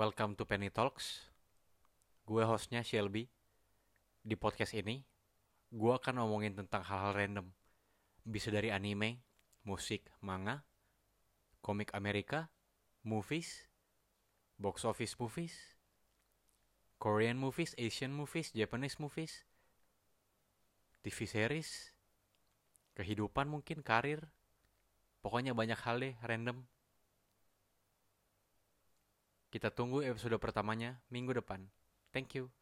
Welcome to Penny Talks. Gue hostnya Shelby. Di podcast ini, gue akan ngomongin tentang hal-hal random. Bisa dari anime, musik, manga, komik Amerika, movies, box office movies, Korean movies, Asian movies, Japanese movies, TV series, kehidupan mungkin, karir. Pokoknya banyak hal deh, random. Kita tunggu episode pertamanya minggu depan. Thank you.